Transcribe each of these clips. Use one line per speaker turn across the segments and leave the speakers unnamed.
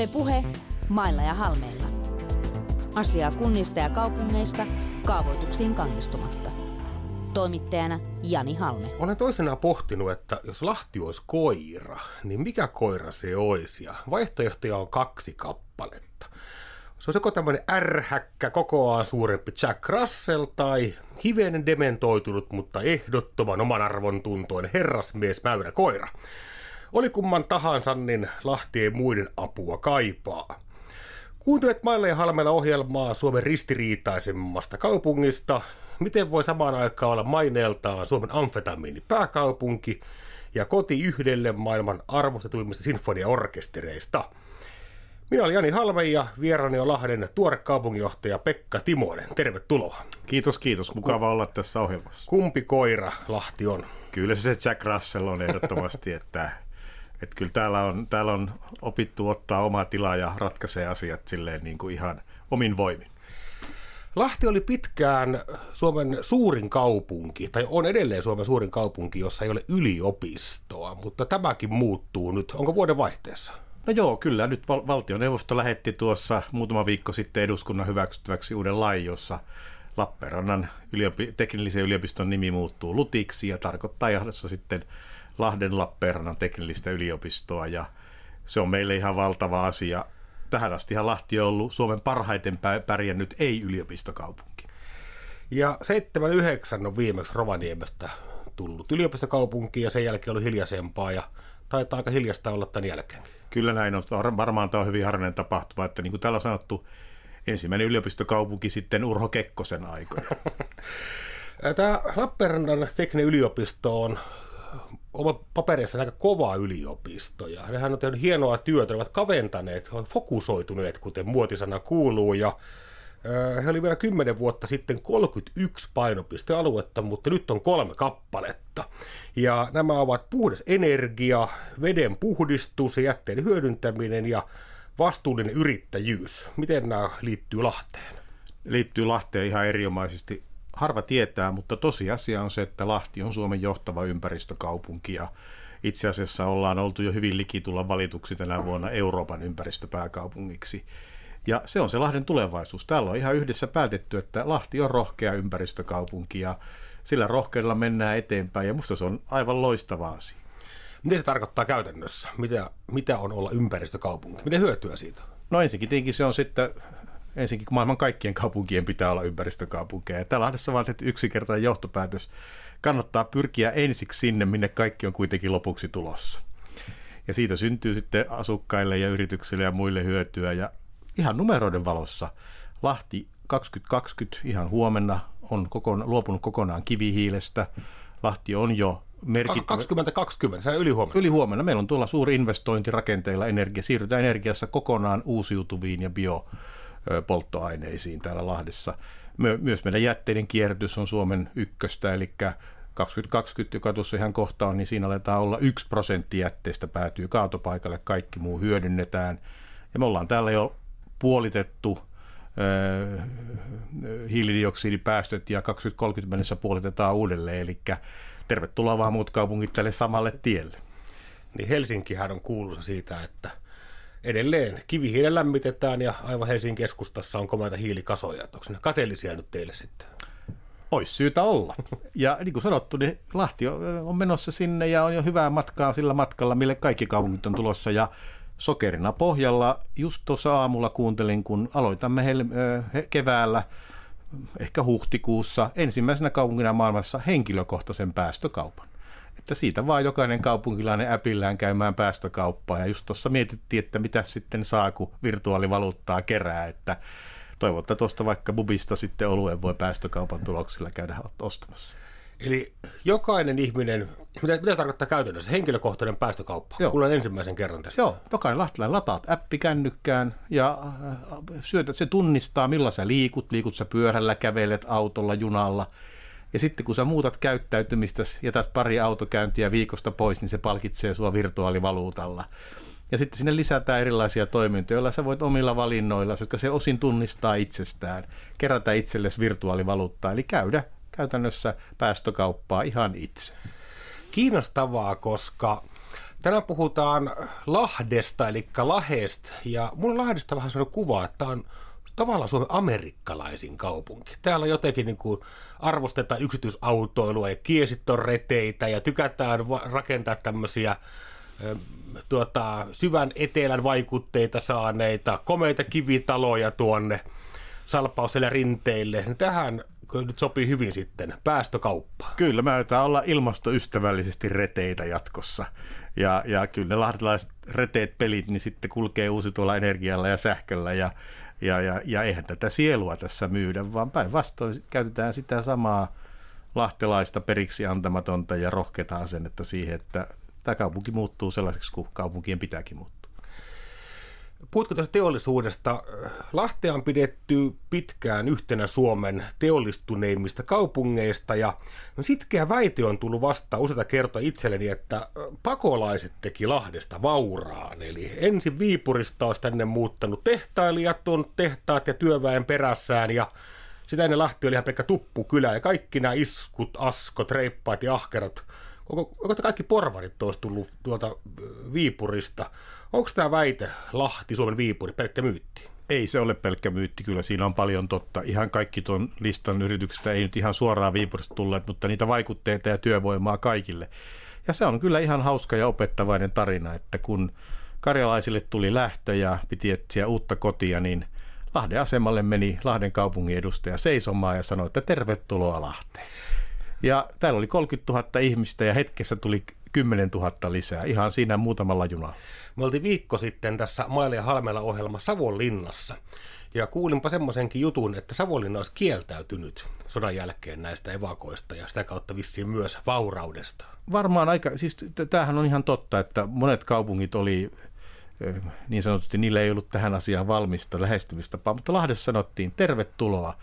Yle Puhe, mailla ja halmeilla. Asiaa kunnista ja kaupungeista kaavoituksiin kannistumatta. Toimittajana Jani Halme.
Olen toisenaan pohtinut, että jos Lahti olisi koira, niin mikä koira se olisi? Ja vaihtoehtoja on kaksi kappaletta. Se on joko tämmöinen ärhäkkä, kokoaan suurempi Jack Russell tai hivenen dementoitunut, mutta ehdottoman oman arvon tuntoinen herrasmies mäyrä koira. Oli kumman tahansa, niin Lahti ei muiden apua kaipaa. Kuuntelet Mailla ja Halmeella ohjelmaa Suomen ristiriitaisemmasta kaupungista. Miten voi samaan aikaan olla maineeltaan Suomen amfetamiini pääkaupunki ja koti yhdelle maailman arvostetuimmista sinfoniaorkestereista? Minä olen Jani Halme ja vierani on Lahden tuore kaupunginjohtaja Pekka Timonen. Tervetuloa.
Kiitos, kiitos. Mukava olla tässä ohjelmassa.
Kumpi koira Lahti on?
Kyllä se se Jack Russell on ehdottomasti, että, että kyllä täällä on, täällä on opittu ottaa omaa tilaa ja ratkaisee asiat silleen niin kuin ihan omin voimin.
Lahti oli pitkään Suomen suurin kaupunki, tai on edelleen Suomen suurin kaupunki, jossa ei ole yliopistoa, mutta tämäkin muuttuu nyt. Onko vuoden vaihteessa?
No joo, kyllä. Nyt val- valtioneuvosto lähetti tuossa muutama viikko sitten eduskunnan hyväksyttäväksi uuden lain, jossa Lappeenrannan yliopi- teknillisen yliopiston nimi muuttuu Lutiksi ja tarkoittaa jahdossa sitten Lahden Lappeenrannan teknillistä yliopistoa ja se on meille ihan valtava asia. Tähän astihan Lahti on ollut Suomen parhaiten pärjännyt ei-yliopistokaupunki.
Ja 79 on viimeksi Rovaniemestä tullut yliopistokaupunki ja sen jälkeen ollut hiljaisempaa ja taitaa aika hiljasta olla tämän jälkeen.
Kyllä näin on. Varmaan tämä on hyvin harvinainen tapahtuma, että niin kuin täällä on sanottu, ensimmäinen yliopistokaupunki sitten Urho Kekkosen aikoina.
Tämä Lappeenrannan tekninen yliopisto on oma paperissa aika kova yliopisto ja nehän on tehnyt hienoa työtä, ovat kaventaneet, ovat fokusoituneet, kuten muotisana kuuluu ja he oli vielä 10 vuotta sitten 31 painopistealuetta, mutta nyt on kolme kappaletta. Ja nämä ovat puhdas energia, veden puhdistus ja jätteiden hyödyntäminen ja vastuullinen yrittäjyys. Miten nämä liittyy Lahteen?
Liittyy Lahteen ihan erinomaisesti. Harva tietää, mutta tosiasia on se, että Lahti on Suomen johtava ympäristökaupunki ja itse asiassa ollaan oltu jo hyvin likitulla valituksi tänä vuonna Euroopan ympäristöpääkaupungiksi. Ja se on se Lahden tulevaisuus. Täällä on ihan yhdessä päätetty, että Lahti on rohkea ympäristökaupunki ja sillä rohkeudella mennään eteenpäin ja musta se on aivan loistava asia.
Miten se tarkoittaa käytännössä? Mitä, mitä on olla ympäristökaupunki? Miten hyötyä siitä?
No ensinnäkin tietenkin se on sitten, ensinnäkin maailman kaikkien kaupunkien pitää olla ympäristökaupunkeja. Ja täällä Lahdessa vaan tehty yksinkertainen johtopäätös. Kannattaa pyrkiä ensiksi sinne, minne kaikki on kuitenkin lopuksi tulossa. Ja siitä syntyy sitten asukkaille ja yrityksille ja muille hyötyä. Ja ihan numeroiden valossa Lahti 2020 ihan huomenna on kokona, luopunut kokonaan kivihiilestä. Lahti on jo
merkittävä... 2020, se on yli huomenna.
Yli huomenna. Meillä on tuolla suuri investointi rakenteilla energia. Siirrytään energiassa kokonaan uusiutuviin ja biopolttoaineisiin täällä Lahdessa. Myös meidän jätteiden kierrätys on Suomen ykköstä, eli 2020, joka tuossa ihan kohta on, niin siinä aletaan olla yksi prosentti jätteestä päätyy kaatopaikalle, kaikki muu hyödynnetään. Ja me ollaan täällä jo puolitettu hiilidioksidipäästöt ja 2030 mennessä puolitetaan uudelleen, eli tervetuloa vaan muut kaupungit tälle samalle tielle.
Niin Helsinkihän on kuuluisa siitä, että edelleen kivihiilen lämmitetään ja aivan Helsingin keskustassa on komeita hiilikasoja. Onko ne kateellisia nyt teille sitten?
Olisi syytä olla. Ja niin kuin sanottu, niin Lahti on menossa sinne ja on jo hyvää matkaa sillä matkalla, mille kaikki kaupungit on tulossa. Ja sokerina pohjalla. Just tuossa aamulla kuuntelin, kun aloitamme hel- he- keväällä, ehkä huhtikuussa, ensimmäisenä kaupunkina maailmassa henkilökohtaisen päästökaupan. Että siitä vaan jokainen kaupunkilainen äpillään käymään päästökauppaa. Ja just tuossa mietittiin, että mitä sitten saa, kun virtuaalivaluuttaa kerää. Että toivottavasti tuosta vaikka bubista sitten oluen voi päästökaupan tuloksilla käydä ostamassa.
Eli jokainen ihminen, mitä, mitä se tarkoittaa käytännössä? Henkilökohtainen päästökauppa. Joo. Kuulen ensimmäisen kerran tästä.
Joo, jokainen lahtilainen lataat appi kännykkään ja äh, syötät, se tunnistaa millä sä liikut, liikut sä pyörällä, kävelet autolla, junalla. Ja sitten kun sä muutat käyttäytymistä, jätät pari autokäyntiä viikosta pois, niin se palkitsee sua virtuaalivaluutalla. Ja sitten sinne lisätään erilaisia toimintoja, joilla sä voit omilla valinnoilla, jotka se osin tunnistaa itsestään, kerätä itsellesi virtuaalivaluuttaa, eli käydä käytännössä päästökauppaa ihan itse.
Kiinnostavaa, koska Tänään puhutaan Lahdesta, eli Lahest, ja mulla Lahdesta vähän sellainen kuva, että tämä on tavallaan Suomen amerikkalaisin kaupunki. Täällä jotenkin niin kuin arvostetaan yksityisautoilua ja kiesit on reteitä ja tykätään rakentaa tämmöisiä tuota, syvän etelän vaikutteita saaneita, komeita kivitaloja tuonne salpauselle rinteille. Tähän nyt sopii hyvin sitten päästökauppa.
Kyllä, me aiotaan olla ilmastoystävällisesti reteitä jatkossa. Ja, ja kyllä ne lahdelaiset reteet pelit, niin sitten kulkee uusiutuvalla energialla ja sähköllä ja, ja, ja, ja eihän tätä sielua tässä myydä, vaan päinvastoin käytetään sitä samaa lahtelaista periksi antamatonta ja rohkeita asennetta siihen, että tämä kaupunki muuttuu sellaiseksi kuin kaupunkien pitääkin muuttua.
Puhutko tuosta teollisuudesta? Lahtea on pidetty pitkään yhtenä Suomen teollistuneimmista kaupungeista ja no sitkeä väite on tullut vastaan useita kertoa itselleni, että pakolaiset teki Lahdesta vauraan. Eli ensin Viipurista olisi tänne muuttanut tehtailijat, on tehtaat ja työväen perässään ja sitä ennen Lahti oli ihan pelkkä tuppukylä ja kaikki nämä iskut, askot, reippaat ja ahkerat, onko, onko kaikki porvarit olisi tullut tuolta Viipurista – Onko tämä väite Lahti, Suomen Viipuri, pelkkä myytti?
Ei se ole pelkkä myytti, kyllä siinä on paljon totta. Ihan kaikki tuon listan yrityksistä ei nyt ihan suoraan Viipurista tulleet, mutta niitä vaikutteita ja työvoimaa kaikille. Ja se on kyllä ihan hauska ja opettavainen tarina, että kun karjalaisille tuli lähtö ja piti etsiä uutta kotia, niin Lahden asemalle meni Lahden kaupungin edustaja seisomaan ja sanoi, että tervetuloa Lahteen. Ja täällä oli 30 000 ihmistä ja hetkessä tuli 10 000 lisää, ihan siinä muutamalla junalla.
Me oltiin viikko sitten tässä Maile ja Halmella ohjelma Savonlinnassa. Ja kuulinpa semmoisenkin jutun, että Savonlinna olisi kieltäytynyt sodan jälkeen näistä evakoista ja sitä kautta vissiin myös vauraudesta.
Varmaan aika, siis tämähän on ihan totta, että monet kaupungit oli niin sanotusti, niillä ei ollut tähän asiaan valmista lähestymistapaa, mutta Lahdessa sanottiin tervetuloa.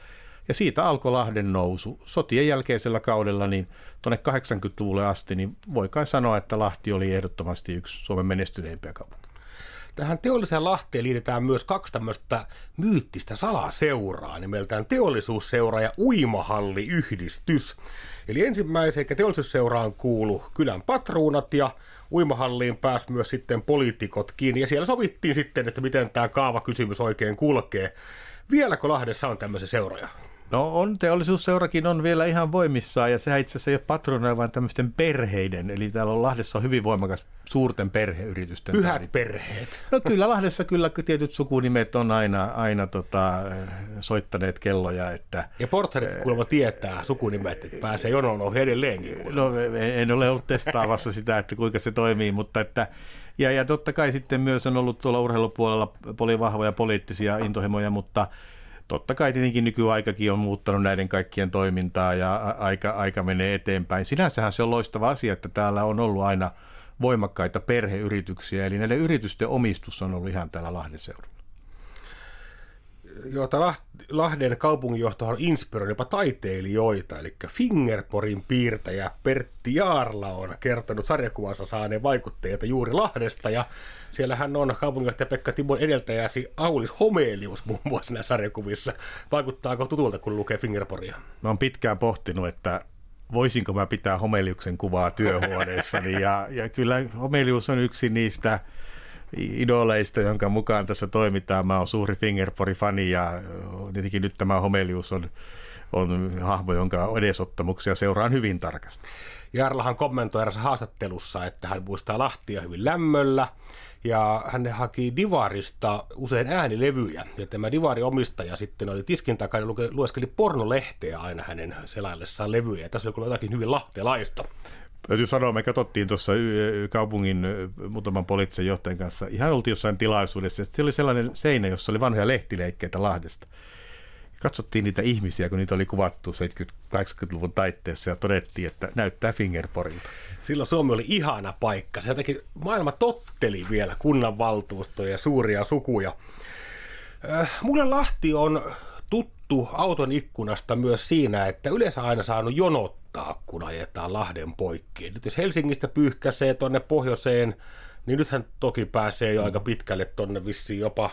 Ja siitä alkoi Lahden nousu. Sotien jälkeisellä kaudella niin tuonne 80-luvulle asti, niin voi kai sanoa, että Lahti oli ehdottomasti yksi Suomen menestyneimpiä kaupunkeja.
Tähän teolliseen Lahteen liitetään myös kaksi tämmöistä myyttistä salaseuraa, nimeltään teollisuusseura ja uimahalliyhdistys. Eli ensimmäisen, eli teollisuusseuraan kuulu kylän patruunat ja uimahalliin pääsi myös sitten poliitikot kiinni. Ja siellä sovittiin sitten, että miten tämä kaavakysymys oikein kulkee. Vieläkö Lahdessa on tämmöisiä seuroja?
No on, teollisuusseurakin on vielä ihan voimissaan ja sehän itse asiassa ei ole patronoja, vaan tämmöisten perheiden. Eli täällä on Lahdessa on hyvin voimakas suurten perheyritysten.
Pyhät tarina. perheet.
No kyllä Lahdessa kyllä tietyt sukunimet on aina, aina tota, soittaneet kelloja. Että,
ja portsarit kuulemma tietää sukunimet, että pääsee jonon ohi edelleenkin.
No en ole ollut testaavassa sitä, että kuinka se toimii, mutta että ja, ja totta kai sitten myös on ollut tuolla urheilupuolella paljon vahvoja poliittisia intohimoja, mutta totta kai tietenkin nykyaikakin on muuttanut näiden kaikkien toimintaa ja aika, aika menee eteenpäin. Sinänsähän se on loistava asia, että täällä on ollut aina voimakkaita perheyrityksiä, eli näiden yritysten omistus on ollut ihan täällä Lahden seudulla.
Jota Lahden kaupunginjohto on inspiroinut jopa taiteilijoita, eli Fingerporin piirtäjä Pertti Jaarla on kertonut sarjakuvansa saaneen vaikutteita juuri Lahdesta, ja siellähän on kaupunginjohtaja Pekka Timon edeltäjäsi Aulis Homelius muun muassa näissä sarjakuvissa. Vaikuttaako tutulta, kun lukee Fingerporia?
Mä oon pitkään pohtinut, että voisinko mä pitää Homeliuksen kuvaa työhuoneessani, ja, ja kyllä Homelius on yksi niistä idoleista, jonka mukaan tässä toimitaan. Mä oon suuri Fingerpori-fani ja tietenkin nyt tämä Homelius on, on hahmo, jonka edesottamuksia seuraan hyvin tarkasti.
Jarlahan kommentoi erässä haastattelussa, että hän muistaa Lahtia hyvin lämmöllä ja hän haki Divarista usein äänilevyjä. Ja tämä Divari-omistaja sitten oli tiskin takana ja lueskeli pornolehteä aina hänen selaillessaan levyjä. Ja tässä oli jotakin hyvin lahtelaista.
Täytyy sanoa, me katsottiin tuossa kaupungin muutaman poliittisen johtajan kanssa. Ihan oltiin jossain tilaisuudessa. Se oli sellainen seinä, jossa oli vanhoja lehtileikkeitä Lahdesta. Katsottiin niitä ihmisiä, kun niitä oli kuvattu 70-80-luvun taitteessa ja todettiin, että näyttää Fingerporilta.
Silloin Suomi oli ihana paikka. Se jotenkin maailma totteli vielä kunnanvaltuustoja ja suuria sukuja. Mulle Lahti on tuttu auton ikkunasta myös siinä, että yleensä aina saanut jonottaa, kun ajetaan Lahden poikki. Nyt jos Helsingistä pyyhkäsee tuonne pohjoiseen, niin nythän toki pääsee jo aika pitkälle tuonne vissiin jopa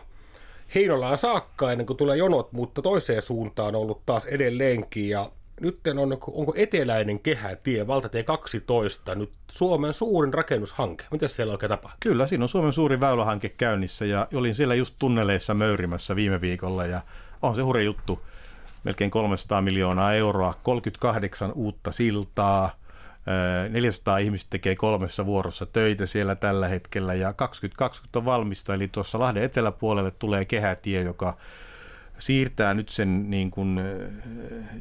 Heinolaan saakka ennen kuin tulee jonot, mutta toiseen suuntaan on ollut taas edelleenkin. Ja nyt on, onko eteläinen kehätie, valtatie 12, nyt Suomen suurin rakennushanke. Miten siellä oikein tapahtuu?
Kyllä, siinä on Suomen suurin väylähanke käynnissä ja olin siellä just tunneleissa möyrimässä viime viikolla ja on se hurja juttu. Melkein 300 miljoonaa euroa, 38 uutta siltaa, 400 ihmistä tekee kolmessa vuorossa töitä siellä tällä hetkellä ja 2020 on valmista, eli tuossa Lahden eteläpuolelle tulee kehätie, joka siirtää nyt sen niin kuin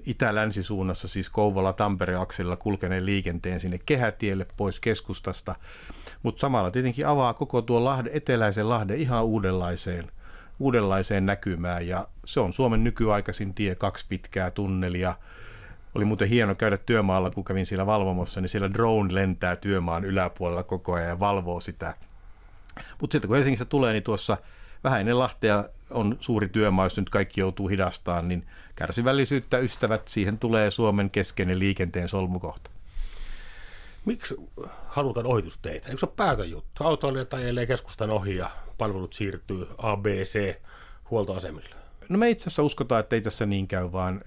itä-länsisuunnassa, siis Kouvola-Tampere-akselilla kulkeneen liikenteen sinne kehätielle pois keskustasta, mutta samalla tietenkin avaa koko tuon Lahde, eteläisen Lahden ihan uudenlaiseen, uudenlaiseen näkymään. Ja se on Suomen nykyaikaisin tie, kaksi pitkää tunnelia, oli muuten hieno käydä työmaalla, kun kävin siellä valvomossa, niin siellä drone lentää työmaan yläpuolella koko ajan ja valvoo sitä. Mutta sitten kun Helsingissä tulee, niin tuossa vähän ennen Lahtea on suuri työmaa, jos nyt kaikki joutuu hidastamaan, niin kärsivällisyyttä ystävät, siihen tulee Suomen keskeinen liikenteen solmukohta.
Miksi halutaan ohitusteitä? Eikö se ole päätä juttu? Autoilijat ajelee keskustan ohi ja palvelut siirtyy ABC huoltoasemille.
No me itse asiassa uskotaan, että ei tässä niin käy, vaan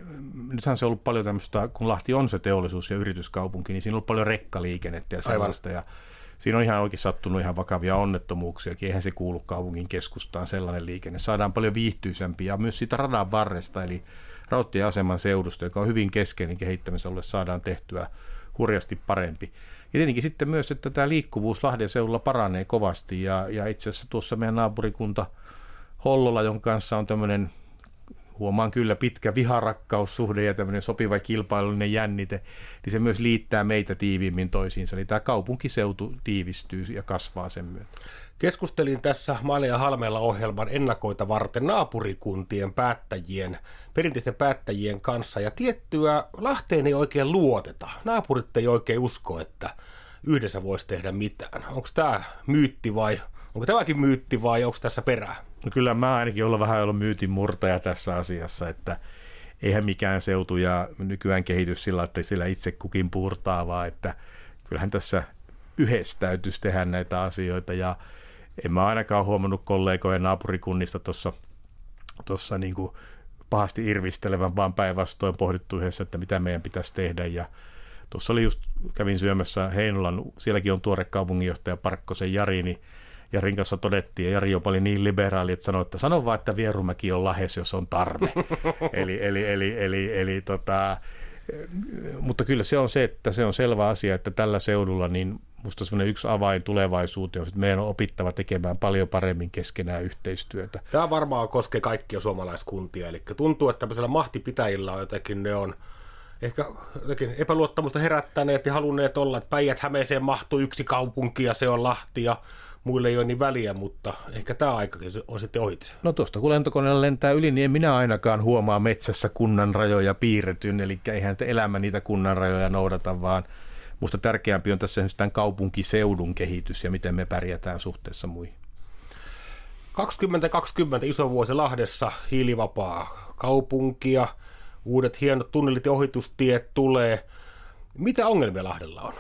nythän se on ollut paljon tämmöistä, kun Lahti on se teollisuus- ja yrityskaupunki, niin siinä on ollut paljon rekkaliikennettä ja sellaista. Aivan. Ja siinä on ihan oikein sattunut ihan vakavia onnettomuuksiakin, eihän se kuulu kaupungin keskustaan sellainen liikenne. Saadaan paljon viihtyisempiä ja myös siitä radan varresta, eli rautatieaseman seudusta, joka on hyvin keskeinen kehittämiselle, saadaan tehtyä hurjasti parempi. Ja tietenkin sitten myös, että tämä liikkuvuus Lahden seudulla paranee kovasti ja, ja itse asiassa tuossa meidän naapurikunta Hollola, jonka kanssa on tämmöinen huomaan kyllä pitkä viharakkaussuhde ja tämmöinen sopiva kilpailullinen jännite, niin se myös liittää meitä tiiviimmin toisiinsa. Eli tämä kaupunkiseutu tiivistyy ja kasvaa sen myötä.
Keskustelin tässä Maale ja Halmeella ohjelman ennakoita varten naapurikuntien päättäjien, perinteisten päättäjien kanssa, ja tiettyä Lahteen ei oikein luoteta. Naapurit ei oikein usko, että yhdessä voisi tehdä mitään. Onko tämä myytti vai onko tämäkin myytti vai onko tässä perää?
No kyllä mä ainakin olla vähän ollut myytin murtaja tässä asiassa, että eihän mikään seutu ja nykyään kehitys sillä, että sillä itse kukin puurtaa, vaan että kyllähän tässä yhdessä täytyisi tehdä näitä asioita. Ja en mä ainakaan huomannut kollegojen naapurikunnista tuossa tuossa niin pahasti irvistelevän, vaan päinvastoin pohdittu yhdessä, että mitä meidän pitäisi tehdä. Ja tuossa oli just, kävin syömässä Heinolan, sielläkin on tuore kaupunginjohtaja Parkkosen Jari, niin Jarin kanssa todettiin, ja Jari jopa oli niin liberaali, että sanoi, että sano vaan, että Vierumäki on lahes, jos on tarve. eli, eli, eli, eli, eli tota, mutta kyllä se on se, että se on selvä asia, että tällä seudulla niin musta semmoinen yksi avain tulevaisuuteen on, että meidän on opittava tekemään paljon paremmin keskenään yhteistyötä.
Tämä varmaan koskee kaikkia suomalaiskuntia, eli tuntuu, että tämmöisellä mahtipitäjillä on jotenkin ne on ehkä jotenkin epäluottamusta herättäneet ja halunneet olla, että Päijät Hämeeseen mahtuu yksi kaupunki ja se on Lahti ja muille ei ole niin väliä, mutta ehkä tämä aikakin on sitten ohitse.
No tuosta kun lentokoneella lentää yli, niin en minä ainakaan huomaa metsässä kunnan rajoja piirretyn, eli eihän elämä niitä kunnan rajoja noudata, vaan musta tärkeämpi on tässä tämän kaupunkiseudun kehitys ja miten me pärjätään suhteessa muihin.
2020 iso vuosi Lahdessa, hiilivapaa kaupunkia, uudet hienot tunnelit ja ohitustiet tulee. Mitä ongelmia Lahdella on?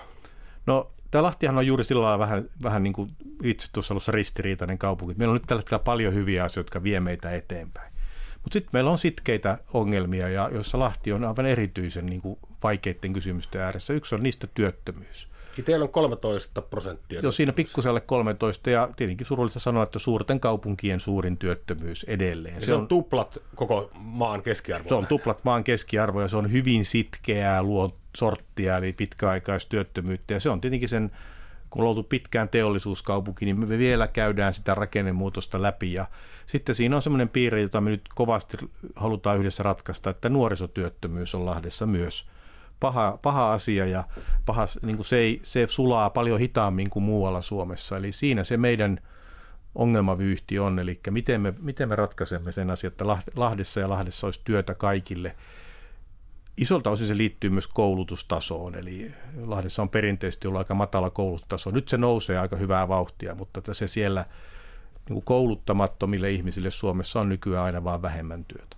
No Tämä Lahtihan on juuri sillä lailla vähän, vähän niin kuin itse tuossa ollut ristiriitainen kaupunki. Meillä on nyt tällä hetkellä paljon hyviä asioita, jotka vie meitä eteenpäin. Mutta sitten meillä on sitkeitä ongelmia, ja joissa Lahti on aivan erityisen niin kuin vaikeiden kysymysten ääressä. Yksi on niistä työttömyys.
Teillä on 13 prosenttia.
Joo, siinä pikkuselle 13 ja tietenkin surullista sanoa, että suurten kaupunkien suurin työttömyys edelleen.
Se, se on, on tuplat koko maan keskiarvo.
Se on tuplat maan keskiarvo ja se on hyvin sitkeää luo sorttia eli pitkäaikaistyöttömyyttä ja se on tietenkin sen kun on oltu pitkään teollisuuskaupunki, niin me vielä käydään sitä rakennemuutosta läpi. Ja sitten siinä on semmoinen piirre, jota me nyt kovasti halutaan yhdessä ratkaista, että nuorisotyöttömyys on Lahdessa myös paha, paha asia ja paha, niin kuin se, ei, se sulaa paljon hitaammin kuin muualla Suomessa. Eli siinä se meidän ongelmavyyhti on, eli miten me, miten me ratkaisemme sen asian, että Lahdessa ja Lahdessa olisi työtä kaikille. Isolta osin se liittyy myös koulutustasoon, eli Lahdessa on perinteisesti ollut aika matala koulutustaso. Nyt se nousee aika hyvää vauhtia, mutta että se siellä niin kuin kouluttamattomille ihmisille Suomessa on nykyään aina vaan vähemmän työtä.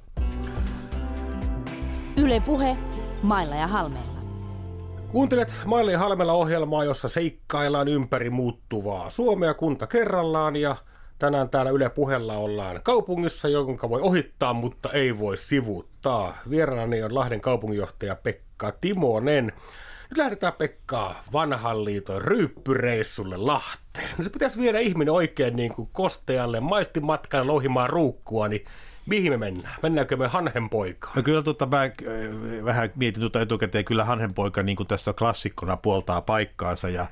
Yle Puhe Mailla ja Halmeella.
Kuuntelet Mailla ja Halmeella ohjelmaa, jossa seikkaillaan ympäri muuttuvaa Suomea kunta kerrallaan ja Tänään täällä Yle puheella ollaan kaupungissa, jonka voi ohittaa, mutta ei voi sivuuttaa. Vieraanani on Lahden kaupunginjohtaja Pekka Timonen. Nyt lähdetään Pekkaa vanhan liiton ryyppyreissulle Lahteen. No se pitäisi viedä ihminen oikein niin kuin kostealle, maisti matkan ruukkua, niin mihin me mennään? Mennäänkö me Hanhenpoikaan?
No kyllä tota, mä äh, vähän mietin tuota etukäteen, kyllä Hanhenpoika niin kuin tässä klassikkona puoltaa paikkaansa ja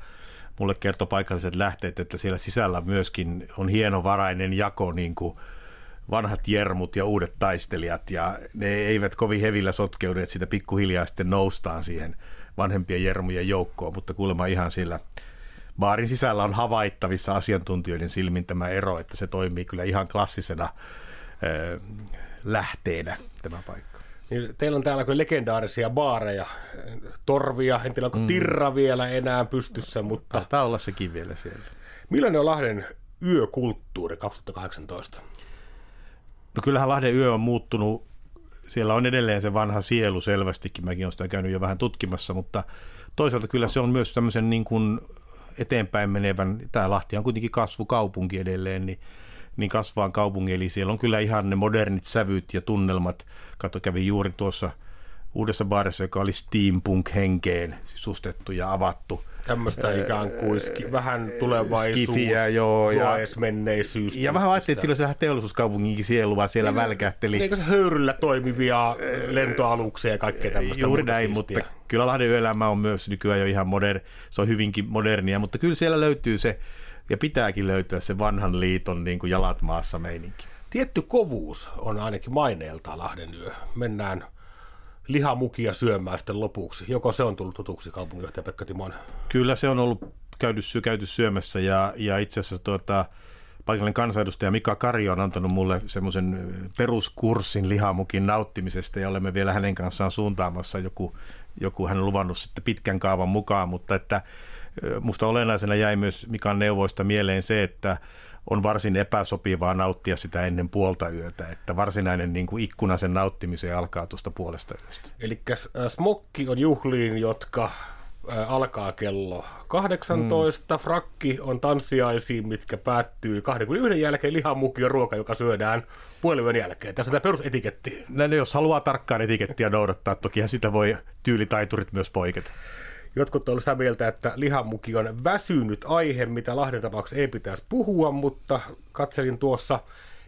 mulle kertoi paikalliset lähteet, että siellä sisällä myöskin on hienovarainen jako niin kuin vanhat jermut ja uudet taistelijat ja ne eivät kovin hevillä sotkeudu, että sitä pikkuhiljaa sitten noustaan siihen vanhempien jermujen joukkoon, mutta kuulemma ihan sillä baarin sisällä on havaittavissa asiantuntijoiden silmin tämä ero, että se toimii kyllä ihan klassisena lähteenä tämä paikka.
Niin teillä on täällä kyllä legendaarisia baareja, torvia, en tiedä onko mm. Tirra vielä enää pystyssä, mutta...
Taitaa olla sekin vielä siellä.
Millainen on Lahden yökulttuuri 2018?
No kyllähän Lahden yö on muuttunut, siellä on edelleen se vanha sielu selvästikin, mäkin olen sitä käynyt jo vähän tutkimassa, mutta toisaalta kyllä se on myös tämmöisen niin kuin eteenpäin menevän, tämä Lahti on kuitenkin kasvukaupunki edelleen, niin niin kasvaan kaupunki, eli siellä on kyllä ihan ne modernit sävyt ja tunnelmat. Kato, kävi juuri tuossa uudessa baarissa, joka oli steampunk-henkeen sisustettu ja avattu.
Tämmöistä ikään kuin ski, vähän tulevaisuus,
Skifiä, joo, ja,
menneisyys.
Ja vähän ajattelin, että silloin se teollisuuskaupunginkin sielua siellä niin, välkähteli.
Eikö se höyryllä toimivia lentoaluksia ja kaikkea tämmöistä
Juuri näin, siistiä. mutta kyllä Lahden yöelämä on myös nykyään jo ihan moderni, se on hyvinkin modernia, mutta kyllä siellä löytyy se ja pitääkin löytyä se vanhan liiton niin kuin jalat maassa meininki.
Tietty kovuus on ainakin maineelta Lahden yö. Mennään lihamukia syömään sitten lopuksi. Joko se on tullut tutuksi kaupunginjohtaja Pekka Timon?
Kyllä se on ollut käyty, käyty syömässä ja, ja itse asiassa tuota, paikallinen kansanedustaja Mika Kari on antanut mulle semmoisen peruskurssin lihamukin nauttimisesta ja olemme vielä hänen kanssaan suuntaamassa joku, joku hän on luvannut sitten pitkän kaavan mukaan, mutta että Musta olennaisena jäi myös Mikan neuvoista mieleen se, että on varsin epäsopivaa nauttia sitä ennen puolta yötä, että varsinainen niin kuin ikkuna sen nauttimiseen alkaa tuosta puolesta yöstä.
Eli smokki on juhliin, jotka alkaa kello 18, mm. frakki on tanssiaisiin, mitkä päättyy 21 jälkeen, lihamuki on ruoka, joka syödään puolen jälkeen. Tässä on tämä perusetiketti.
Näin, jos haluaa tarkkaan etikettiä noudattaa, tokihan sitä voi tyylitaiturit myös poiketa.
Jotkut ovat sitä mieltä, että lihamuki on väsynyt aihe, mitä Lahden tapauksessa ei pitäisi puhua, mutta katselin tuossa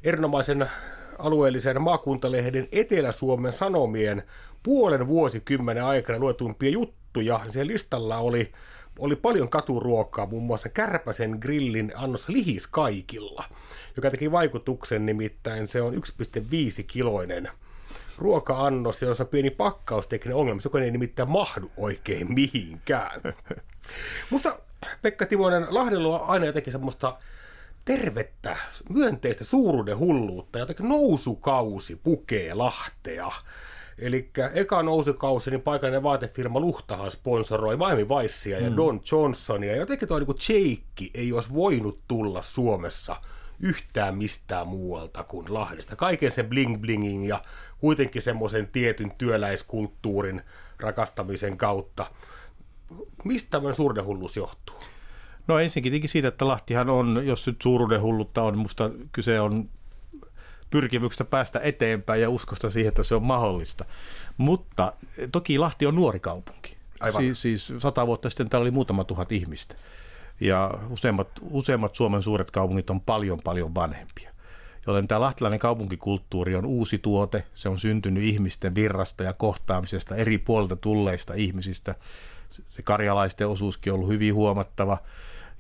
erinomaisen alueellisen maakuntalehden Etelä-Suomen Sanomien puolen vuosikymmenen aikana luetuimpia juttuja. Siellä listalla oli, oli paljon katuruokaa, muun muassa Kärpäsen grillin annos lihis kaikilla, joka teki vaikutuksen, nimittäin se on 1,5 kiloinen ruoka-annos, jossa on pieni pakkaustekninen ongelma, joka ei nimittäin mahdu oikein mihinkään. Musta Pekka Timonen, Lahdella on aina jotenkin semmoista tervettä, myönteistä suuruuden hulluutta, jotenkin nousukausi pukee Lahtea. Eli eka nousukausi, niin paikallinen vaatefirma Luhtahan sponsoroi Miami Vicea ja mm. Don Johnsonia. Ja jotenkin tuo niin Jake ei olisi voinut tulla Suomessa yhtään mistään muualta kuin Lahdesta. Kaiken sen bling-blingin ja kuitenkin semmoisen tietyn työläiskulttuurin rakastamisen kautta. Mistä tämmöinen suurdenhulluus johtuu?
No ensinnäkin siitä, että Lahtihan on, jos nyt suuruudenhullutta on, musta kyse on pyrkimyksestä päästä eteenpäin ja uskosta siihen, että se on mahdollista. Mutta toki Lahti on nuori kaupunki. Aivan. Siis, siis sata vuotta sitten täällä oli muutama tuhat ihmistä. Ja useimmat, useimmat Suomen suuret kaupungit on paljon paljon vanhempia joten tämä lahtilainen kaupunkikulttuuri on uusi tuote. Se on syntynyt ihmisten virrasta ja kohtaamisesta eri puolilta tulleista ihmisistä. Se karjalaisten osuuskin on ollut hyvin huomattava.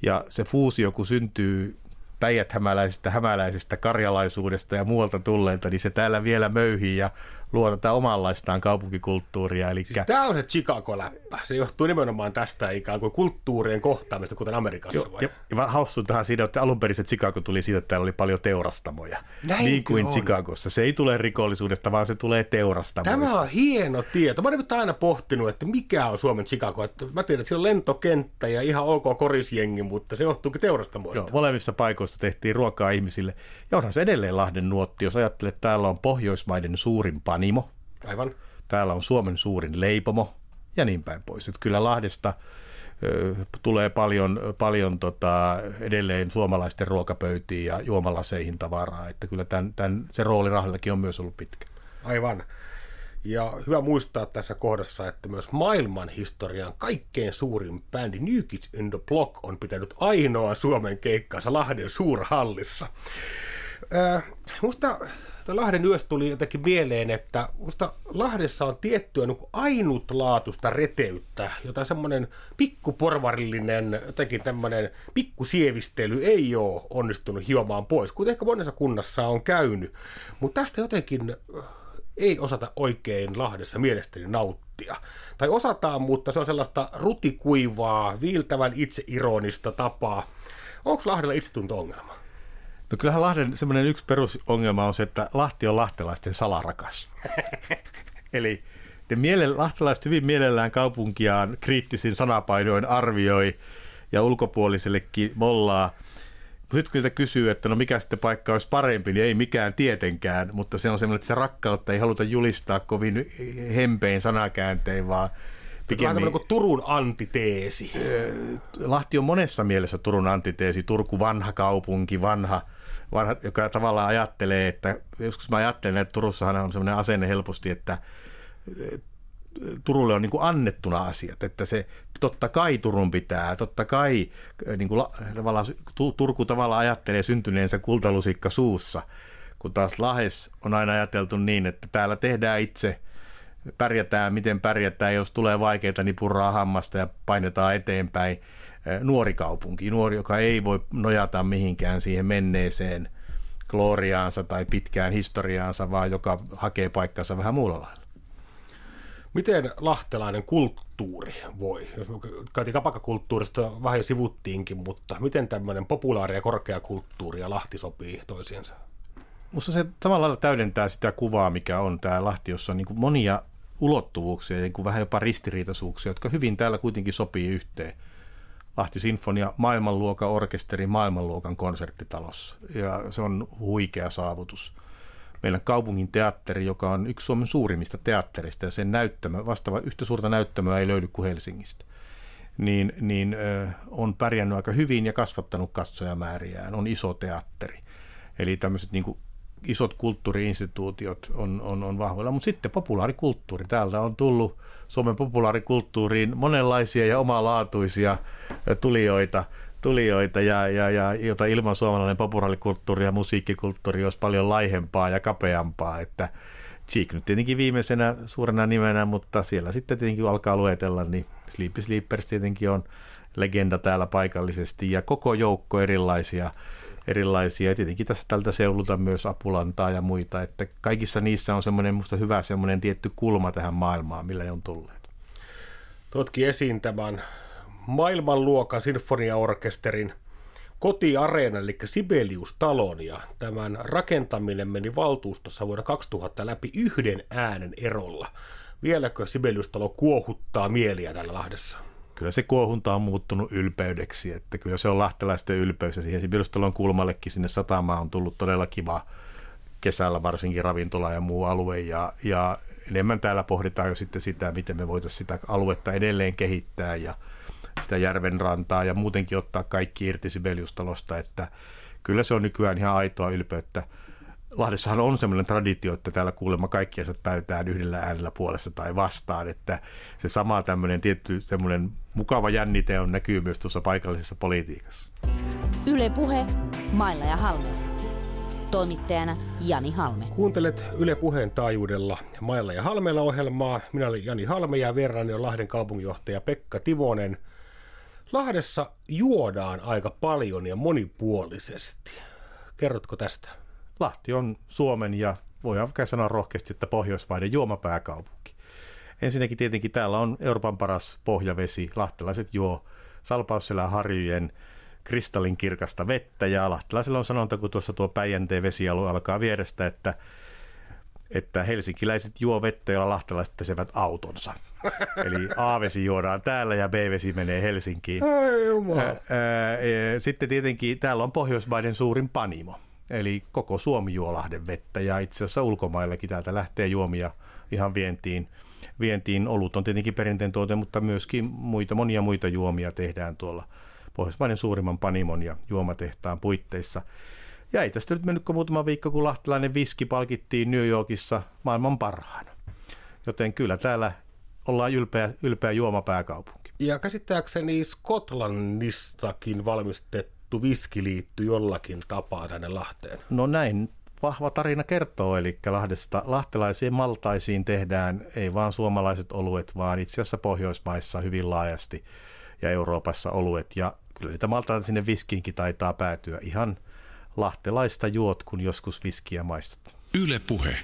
Ja se fuusio, kun syntyy päijät-hämäläisestä, hämäläisestä karjalaisuudesta ja muualta tulleilta, niin se täällä vielä möyhii ja luo tätä omanlaistaan kaupunkikulttuuria. Eli...
Siis tämä on se Chicago-läppä. Se johtuu nimenomaan tästä ikään kuin kulttuurien kohtaamista, kuten Amerikassa.
Jo, ja, ja hassuntahan siinä, että alun perin se Chicago tuli siitä, että täällä oli paljon teurastamoja. Näin niin kuin on. Chicagossa. Se ei tule rikollisuudesta, vaan se tulee teurastamoista.
Tämä on hieno tieto. Mä olen aina pohtinut, että mikä on Suomen Chicago. Että mä tiedän, että siellä on lentokenttä ja ihan ok korisjengi, mutta se johtuukin teurastamoista. Joo,
molemmissa paikoissa tehtiin ruokaa ihmisille. Ja onhan se edelleen Lahden nuotti, jos ajattelee, että täällä on Pohjoismaiden suurin panimo.
Aivan.
Täällä on Suomen suurin leipomo ja niin päin pois. Nyt kyllä Lahdesta tulee paljon, paljon tota, edelleen suomalaisten ruokapöytiin ja juomalaseihin tavaraa, että kyllä tämän, tämän, se rooli rahallakin on myös ollut pitkä.
Aivan. Ja hyvä muistaa tässä kohdassa, että myös maailman historian kaikkein suurin bändi New Kids in the Block on pitänyt ainoa Suomen keikkaansa Lahden suurhallissa. Äh, musta Lahden yöstä tuli jotenkin mieleen, että musta Lahdessa on tiettyä niin ainutlaatuista reteyttä, jota semmoinen pikkuporvarillinen, jotenkin tämmöinen pikkusievistely ei ole onnistunut hiomaan pois, kuten ehkä monessa kunnassa on käynyt. Mutta tästä jotenkin ei osata oikein Lahdessa mielestäni nauttia. Tai osataan, mutta se on sellaista rutikuivaa, viiltävän itseironista tapaa. Onko Lahdella itsetunto-ongelma?
No kyllähän Lahden semmoinen yksi perusongelma on se, että Lahti on lahtelaisten salarakas. Eli ne miele, lahtelaiset hyvin mielellään kaupunkiaan kriittisin sanapainoin arvioi ja ulkopuolisellekin mollaa – sitten kun kysyy, että no mikä sitten paikka olisi parempi, niin ei mikään tietenkään, mutta se on semmoinen, että se rakkautta ei haluta julistaa kovin hempein sanakääntein, vaan
pikemmin... Vähän kuin Turun antiteesi.
Lahti on monessa mielessä Turun antiteesi. Turku vanha kaupunki, vanha, vanha joka tavallaan ajattelee, että joskus mä ajattelen, että Turussahan on semmoinen asenne helposti, että Turulle on niin kuin annettuna asiat, että se totta kai Turun pitää, totta kai niin kuin, tavallaan, Turku tavallaan ajattelee syntyneensä kultalusikka suussa, kun taas Lahes on aina ajateltu niin, että täällä tehdään itse, pärjätään miten pärjätään, jos tulee vaikeita, niin purraa hammasta ja painetaan eteenpäin. Nuori kaupunki, nuori, joka ei voi nojata mihinkään siihen menneeseen gloriaansa tai pitkään historiaansa, vaan joka hakee paikkansa vähän muulla lailla.
Miten lahtelainen kulttuuri voi? Käytiin kapakakulttuurista vähän sivuttiinkin, mutta miten tämmöinen populaari ja korkeakulttuuri ja Lahti sopii toisiinsa?
Minusta se samalla lailla täydentää sitä kuvaa, mikä on tämä Lahti, jossa on niin kuin monia ulottuvuuksia ja niin vähän jopa ristiriitaisuuksia, jotka hyvin täällä kuitenkin sopii yhteen. Lahti Sinfonia, maailmanluokan orkesteri, maailmanluokan konserttitalossa. Ja se on huikea saavutus meillä kaupungin teatteri, joka on yksi Suomen suurimmista teatterista ja sen näyttämö, vastaava yhtä suurta näyttämöä ei löydy kuin Helsingistä, niin, niin ö, on pärjännyt aika hyvin ja kasvattanut katsojamääriään, on iso teatteri. Eli tämmöiset niin isot kulttuuriinstituutiot on, on, on vahvoilla, mutta sitten populaarikulttuuri. Täältä on tullut Suomen populaarikulttuuriin monenlaisia ja omalaatuisia tulijoita – tulijoita ja, ja, ja jota ilman suomalainen populaarikulttuuri ja musiikkikulttuuri olisi paljon laihempaa ja kapeampaa, että Cheek nyt tietenkin viimeisenä suurena nimenä, mutta siellä sitten tietenkin kun alkaa luetella, niin Sleepy Sleepers tietenkin on legenda täällä paikallisesti ja koko joukko erilaisia erilaisia. Ja tietenkin tässä tältä seuluta myös Apulantaa ja muita, että kaikissa niissä on semmoinen musta hyvä semmoinen tietty kulma tähän maailmaan, millä ne on tulleet.
Tuotkin esiin tämän maailmanluokan sinfoniaorkesterin kotiareena, eli Sibelius-talon, ja tämän rakentaminen meni valtuustossa vuonna 2000 läpi yhden äänen erolla. Vieläkö Sibelius-talo kuohuttaa mieliä täällä Lahdessa?
Kyllä se kuohunta on muuttunut ylpeydeksi, että kyllä se on lahtelaisten ylpeys, ja siihen Sibelius-talon kulmallekin sinne satamaan on tullut todella kiva kesällä varsinkin ravintola ja muu alue, ja, ja enemmän täällä pohditaan jo sitten sitä, miten me voitaisiin sitä aluetta edelleen kehittää, ja sitä järven rantaa ja muutenkin ottaa kaikki irti Sibeliustalosta, että kyllä se on nykyään ihan aitoa ylpeyttä. Lahdessahan on semmoinen traditio, että täällä kuulemma kaikki asiat päätetään yhdellä äänellä puolesta tai vastaan, että se sama tämmöinen tietty semmoinen mukava jännite on näkyy myös tuossa paikallisessa politiikassa.
Yle Puhe, Mailla ja Halmeella. Toimittajana Jani Halme.
Kuuntelet Yle Puheen taajuudella Mailla ja Halmeella ohjelmaa. Minä olen Jani Halme ja vierani on Lahden kaupunginjohtaja Pekka Tivonen – Lahdessa juodaan aika paljon ja monipuolisesti. Kerrotko tästä?
Lahti on Suomen ja voidaan sanoa rohkeasti, että Pohjoismaiden juomapääkaupunki. Ensinnäkin tietenkin täällä on Euroopan paras pohjavesi. Lahtelaiset juo Salpausselän harjujen kristallin kirkasta vettä ja lahtelaisilla on sanonta, kun tuossa tuo Päijänteen vesialue alkaa vierestä, että että helsinkiläiset juo vettä, jolla lahtelaiset pesevät autonsa. Eli A-vesi juodaan täällä ja B-vesi menee Helsinkiin.
Ai
Sitten tietenkin täällä on Pohjoismaiden suurin panimo. Eli koko Suomi juo Lahden vettä ja itse asiassa ulkomaillakin täältä lähtee juomia ihan vientiin. Vientiin olut on tietenkin perinteen tuote, mutta myöskin muita, monia muita juomia tehdään tuolla Pohjoismaiden suurimman panimon ja juomatehtaan puitteissa. Ja ei tästä nyt mennyt kuin muutama viikko, kun lahtelainen viski palkittiin New Yorkissa maailman parhaana. Joten kyllä täällä ollaan ylpeä, ylpeä juomapääkaupunki.
Ja käsittääkseni Skotlannistakin valmistettu viski liittyy jollakin tapaa tänne Lahteen.
No näin vahva tarina kertoo, eli Lahdesta lahtelaisiin maltaisiin tehdään ei vaan suomalaiset oluet, vaan itse asiassa Pohjoismaissa hyvin laajasti ja Euroopassa oluet. Ja kyllä niitä maltaita sinne viskiinkin taitaa päätyä ihan lahtelaista juot, kun joskus viskiä maistat.
Yle puhe.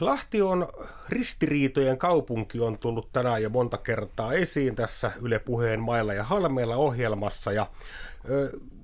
Lahti on ristiriitojen kaupunki, on tullut tänään jo monta kertaa esiin tässä Yle Puheen mailla ja halmeilla ohjelmassa. Ja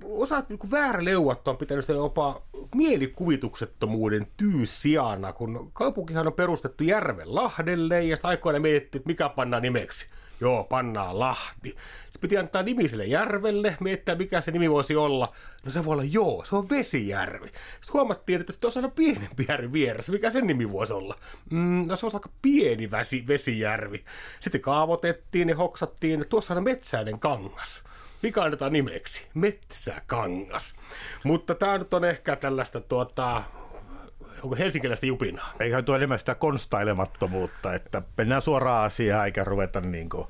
osaat niin väärä leuat on pitänyt sitä jopa mielikuvituksettomuuden tyyssijana, kun kaupunkihan on perustettu järven Lahdelle ja sitä aikoina mietittiin, että mikä pannaan nimeksi. Joo, pannaan Lahti. Sitten piti antaa nimi sille järvelle, miettiä mikä se nimi voisi olla. No se voi olla joo, se on Vesijärvi. Sitten huomattiin, että tuossa on pienempi järvi vieressä, mikä sen nimi voisi olla. Mm, no se on aika pieni väsi, Vesijärvi. Sitten kaavoitettiin ja hoksattiin, että tuossa on metsäinen kangas mikä annetaan nimeksi? Metsäkangas. Mutta tämä nyt on ehkä tällaista tuota, onko helsinkiläistä jupinaa?
Eihän tuo enemmän sitä konstailemattomuutta, että mennään suoraan asiaan eikä ruveta niin kuin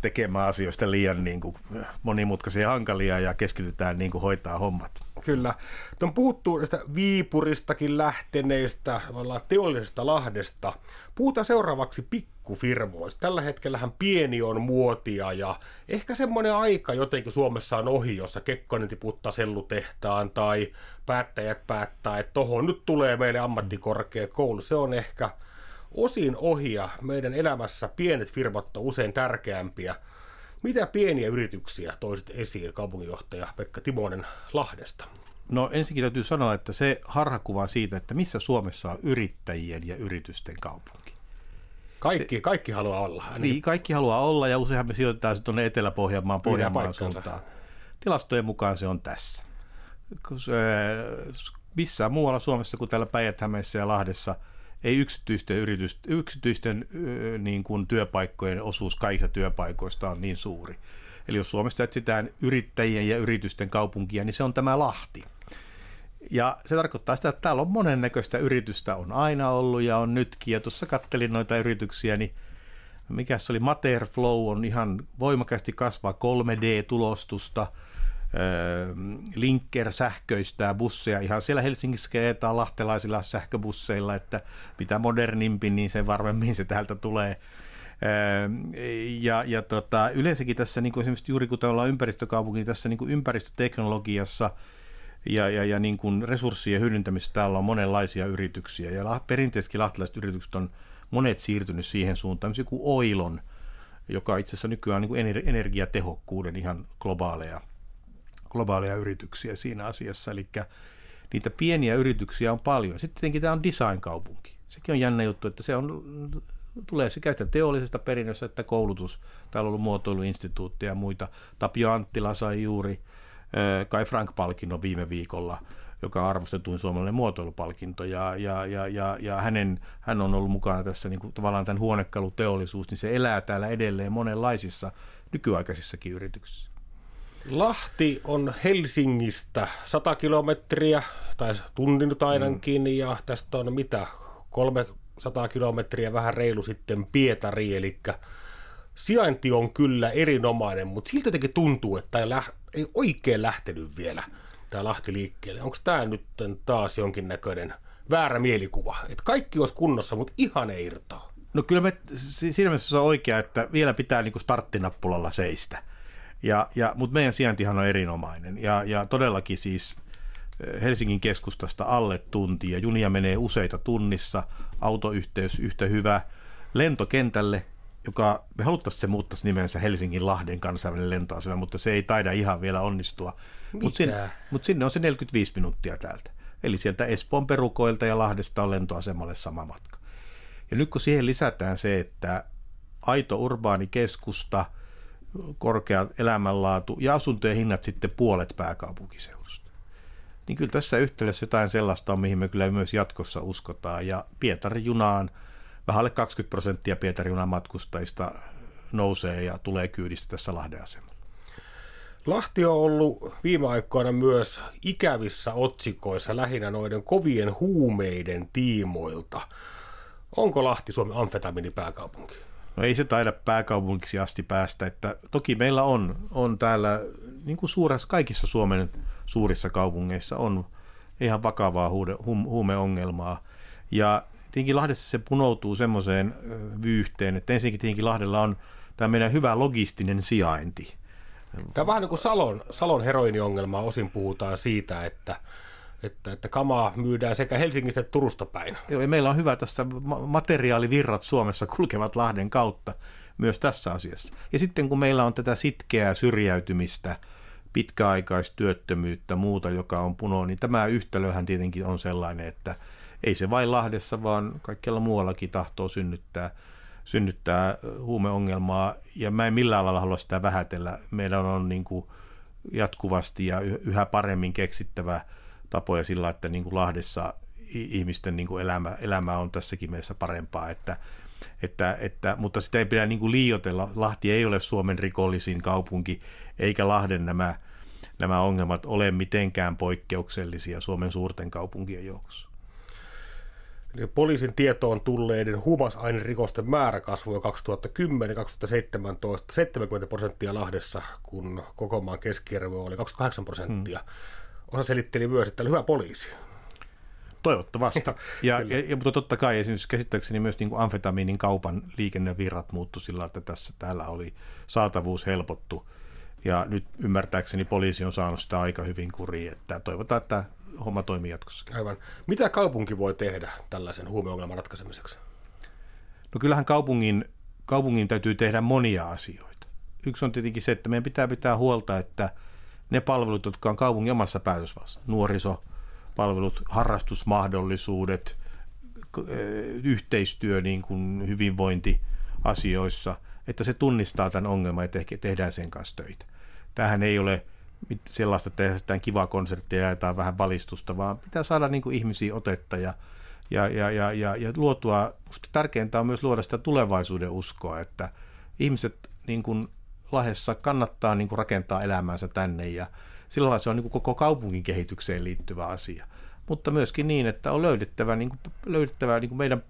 tekemään asioista liian niin kuin monimutkaisia ja hankalia ja keskitytään niin kuin hoitaa hommat.
Kyllä. On puhuttu näistä Viipuristakin lähteneistä teollisesta Lahdesta. Puhutaan seuraavaksi pikkufirmoista. Tällä hetkellähän pieni on muotia ja ehkä semmoinen aika jotenkin Suomessa on ohi, jossa Kekkonen tiputtaa sellutehtaan tai päättäjät päättää, että tohon nyt tulee meille ammattikorkeakoulu. Se on ehkä osin ohi ja meidän elämässä pienet firmat on usein tärkeämpiä. Mitä pieniä yrityksiä toisit esiin kaupunginjohtaja Pekka Timonen Lahdesta?
No ensinnäkin täytyy sanoa, että se harhakuva siitä, että missä Suomessa on yrittäjien ja yritysten kaupunki.
Kaikki, se, kaikki haluaa olla.
Ainakin. Niin, kaikki haluaa olla ja useinhan me sijoitetaan se tuonne Etelä-Pohjanmaan, Pohjanmaan suuntaan. Tilastojen mukaan se on tässä. Missään muualla Suomessa kuin täällä päijät ja Lahdessa – ei yksityisten, yritysten, yksityisten niin kuin työpaikkojen osuus kaikista työpaikoista on niin suuri. Eli jos Suomessa etsitään yrittäjien ja yritysten kaupunkia, niin se on tämä Lahti. Ja se tarkoittaa sitä, että täällä on monennäköistä yritystä, on aina ollut ja on nytkin. Ja tuossa kattelin noita yrityksiä, niin mikä se oli, Materflow on ihan voimakkaasti kasvaa 3D-tulostusta – Linker sähköistää busseja ihan siellä Helsingissä keetaan lahtelaisilla sähköbusseilla, että mitä modernimpi, niin sen varmemmin se täältä tulee. Ja, ja tota, yleensäkin tässä, niin kuin esimerkiksi juuri kun ollaan ympäristökaupunki, niin tässä niin kuin ympäristöteknologiassa ja, ja, ja niin kuin resurssien hyödyntämisessä täällä on monenlaisia yrityksiä. Ja perinteisesti lahtelaiset yritykset on monet siirtynyt siihen suuntaan, kuin Oilon, joka itse asiassa nykyään on niin kuin energiatehokkuuden ihan globaaleja globaaleja yrityksiä siinä asiassa, eli niitä pieniä yrityksiä on paljon. Sitten tietenkin tämä on design-kaupunki. Sekin on jännä juttu, että se on, tulee sekä sitä teollisesta perinnöstä että koulutus. Täällä on ollut muotoiluinstituutteja ja muita. Tapio Anttila sai juuri Kai Frank-palkinnon viime viikolla, joka on arvostetuin suomalainen muotoilupalkinto, ja, ja, ja, ja, ja hänen, hän on ollut mukana tässä niin kuin, tavallaan tämän huonekaluteollisuus, niin se elää täällä edelleen monenlaisissa nykyaikaisissakin yrityksissä.
Lahti on Helsingistä 100 kilometriä, tai tunnin ainakin, mm. ja tästä on mitä, 300 kilometriä vähän reilu sitten Pietari, eli sijainti on kyllä erinomainen, mutta siltä jotenkin tuntuu, että ei, lä- ei oikein lähtenyt vielä tämä Lahti liikkeelle. Onko tämä nyt taas jonkinnäköinen väärä mielikuva, että kaikki olisi kunnossa, mutta ihan ei irtoa?
No kyllä me, siinä mielessä se on oikea, että vielä pitää niin kuin starttinappulalla seistä. Ja, ja, mutta meidän sijaintihan on erinomainen ja, ja todellakin siis eh, Helsingin keskustasta alle tunti ja junia menee useita tunnissa, autoyhteys yhtä hyvä, lentokentälle, joka me haluttaisiin se muuttaisi nimensä Helsingin Lahden kansainvälinen lentoasema, mutta se ei taida ihan vielä onnistua. Mutta sinne, mut sinne on se 45 minuuttia täältä. Eli sieltä Espoon perukoilta ja Lahdesta on lentoasemalle sama matka. Ja nyt kun siihen lisätään se, että aito urbaani keskusta – korkea elämänlaatu ja asuntojen hinnat sitten puolet pääkaupunkiseudusta. niin kyllä tässä yhtälössä jotain sellaista on, mihin me kyllä myös jatkossa uskotaan. Ja Pietarin junaan vähän alle 20 prosenttia Pietarin junan matkustajista nousee ja tulee kyydistä tässä Lahden asemalla.
Lahti on ollut viime aikoina myös ikävissä otsikoissa lähinnä noiden kovien huumeiden tiimoilta. Onko Lahti Suomen amfetamiinipääkaupunki?
No ei se taida pääkaupunkiksi asti päästä. Että toki meillä on, on täällä, niin kuin suuressa, kaikissa Suomen suurissa kaupungeissa on ihan vakavaa huude, hum, huumeongelmaa. Ja tietenkin Lahdessa se punoutuu semmoiseen vyyhteen, että ensinnäkin tietenkin Lahdella on tämä meidän hyvä logistinen sijainti.
Tämä on vähän niin kuin Salon, Salon heroiniongelma. Osin puhutaan siitä, että, että, että kamaa myydään sekä Helsingistä että Turusta päin.
Joo, ja meillä on hyvä tässä materiaalivirrat Suomessa kulkevat Lahden kautta myös tässä asiassa. Ja sitten kun meillä on tätä sitkeää syrjäytymistä, pitkäaikaistyöttömyyttä, muuta, joka on puno, niin tämä yhtälöhän tietenkin on sellainen, että ei se vain Lahdessa, vaan kaikkialla muuallakin tahtoo synnyttää, synnyttää huumeongelmaa, ja mä en millään lailla halua sitä vähätellä. Meidän on niin kuin jatkuvasti ja yhä paremmin keksittävä tapoja sillä, että niin kuin Lahdessa ihmisten niin kuin elämä, elämä on tässäkin mielessä parempaa, että, että, että, mutta sitä ei pidä niin kuin liioitella. Lahti ei ole Suomen rikollisin kaupunki, eikä Lahden nämä, nämä ongelmat ole mitenkään poikkeuksellisia Suomen suurten kaupunkien joukossa.
Eli poliisin tietoon tulleiden huumausainerikosten määrä kasvoi 2010-2017 70 prosenttia Lahdessa, kun koko maan keskiarvo oli 28 prosenttia. Hmm. Osa selitteli myös, että oli hyvä poliisi.
Toivottavasti. ja, ja, ja, mutta totta kai esimerkiksi käsittääkseni myös niin kuin amfetamiinin kaupan liikennevirrat muuttu sillä, että tässä täällä oli saatavuus helpottu. Ja nyt ymmärtääkseni poliisi on saanut sitä aika hyvin kuriin, että toivotaan, että homma toimii jatkossa.
Aivan. Mitä kaupunki voi tehdä tällaisen huumeongelman ratkaisemiseksi?
No kyllähän kaupungin, kaupungin täytyy tehdä monia asioita. Yksi on tietenkin se, että meidän pitää pitää huolta, että ne palvelut, jotka on kaupungin omassa päätösvallassa, nuoriso, palvelut, harrastusmahdollisuudet, yhteistyö niin kuin hyvinvointiasioissa, että se tunnistaa tämän ongelman ja tehdään sen kanssa töitä. Tähän ei ole sellaista, että tehdään kivaa konserttia ja jaetaan vähän valistusta, vaan pitää saada niin kuin ihmisiä otetta ja, ja, ja, ja, ja, ja luotua, tärkeintä on myös luoda sitä tulevaisuuden uskoa, että ihmiset niin kuin Lahdessa kannattaa niin kuin rakentaa elämäänsä tänne ja sillä lailla se on niin kuin koko kaupungin kehitykseen liittyvä asia. Mutta myöskin niin, että on löydettävä, niin kuin, löydettävä niin kuin meidän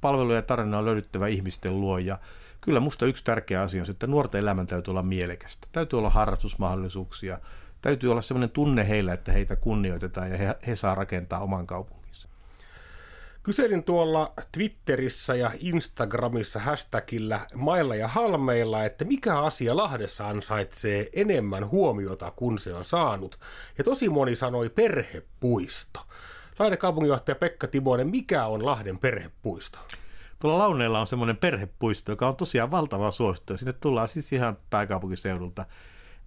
palveluja ja tarinaa on löydettävä ihmisten luo ja kyllä musta yksi tärkeä asia on se, että nuorten elämän täytyy olla mielekästä. Täytyy olla harrastusmahdollisuuksia, täytyy olla sellainen tunne heillä, että heitä kunnioitetaan ja he, he saa rakentaa oman kaupunkinsa.
Kyselin tuolla Twitterissä ja Instagramissa hashtagillä mailla ja halmeilla, että mikä asia Lahdessa ansaitsee enemmän huomiota kuin se on saanut. Ja tosi moni sanoi perhepuisto. Lahden kaupunginjohtaja Pekka Timonen, mikä on Lahden perhepuisto?
Tuolla Launeella on semmoinen perhepuisto, joka on tosiaan valtava suosittu. Sinne tullaan siis ihan pääkaupunkiseudulta.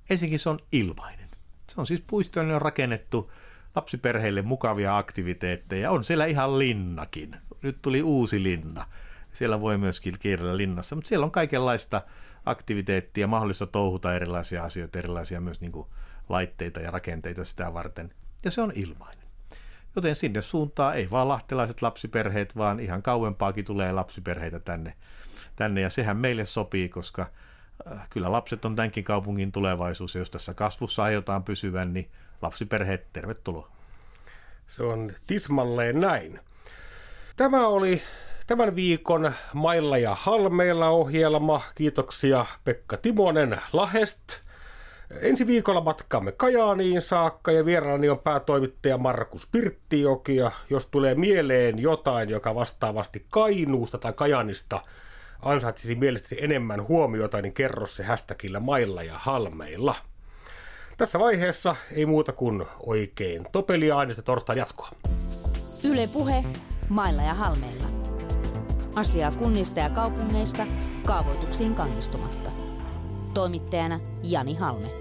Ensinnäkin se on ilmainen. Se on siis puisto, on rakennettu lapsiperheille mukavia aktiviteetteja. On siellä ihan linnakin. Nyt tuli uusi linna. Siellä voi myöskin kierrellä linnassa, mutta siellä on kaikenlaista aktiviteettia, mahdollista touhuta erilaisia asioita, erilaisia myös niin kuin laitteita ja rakenteita sitä varten. Ja se on ilmainen. Joten sinne suuntaan ei vaan lahtelaiset lapsiperheet, vaan ihan kauempaakin tulee lapsiperheitä tänne. tänne ja sehän meille sopii, koska äh, kyllä lapset on tämänkin kaupungin tulevaisuus, ja jos tässä kasvussa aiotaan pysyvän, niin lapsiperheet, tervetuloa.
Se on tismalleen näin. Tämä oli tämän viikon Mailla ja Halmeilla ohjelma. Kiitoksia Pekka Timonen Lahest. Ensi viikolla matkaamme Kajaaniin saakka ja vieraani on päätoimittaja Markus Pirttijoki ja jos tulee mieleen jotain, joka vastaavasti Kainuusta tai Kajanista ansaitsisi mielestäsi enemmän huomiota, niin kerro se hashtagillä mailla ja halmeilla. Tässä vaiheessa ei muuta kuin oikein topeliaanista torstain jatkoa.
Yle Puhe, mailla ja halmeilla. Asiaa kunnista ja kaupungeista kaavoituksiin kannistumatta. Toimittajana Jani Halme.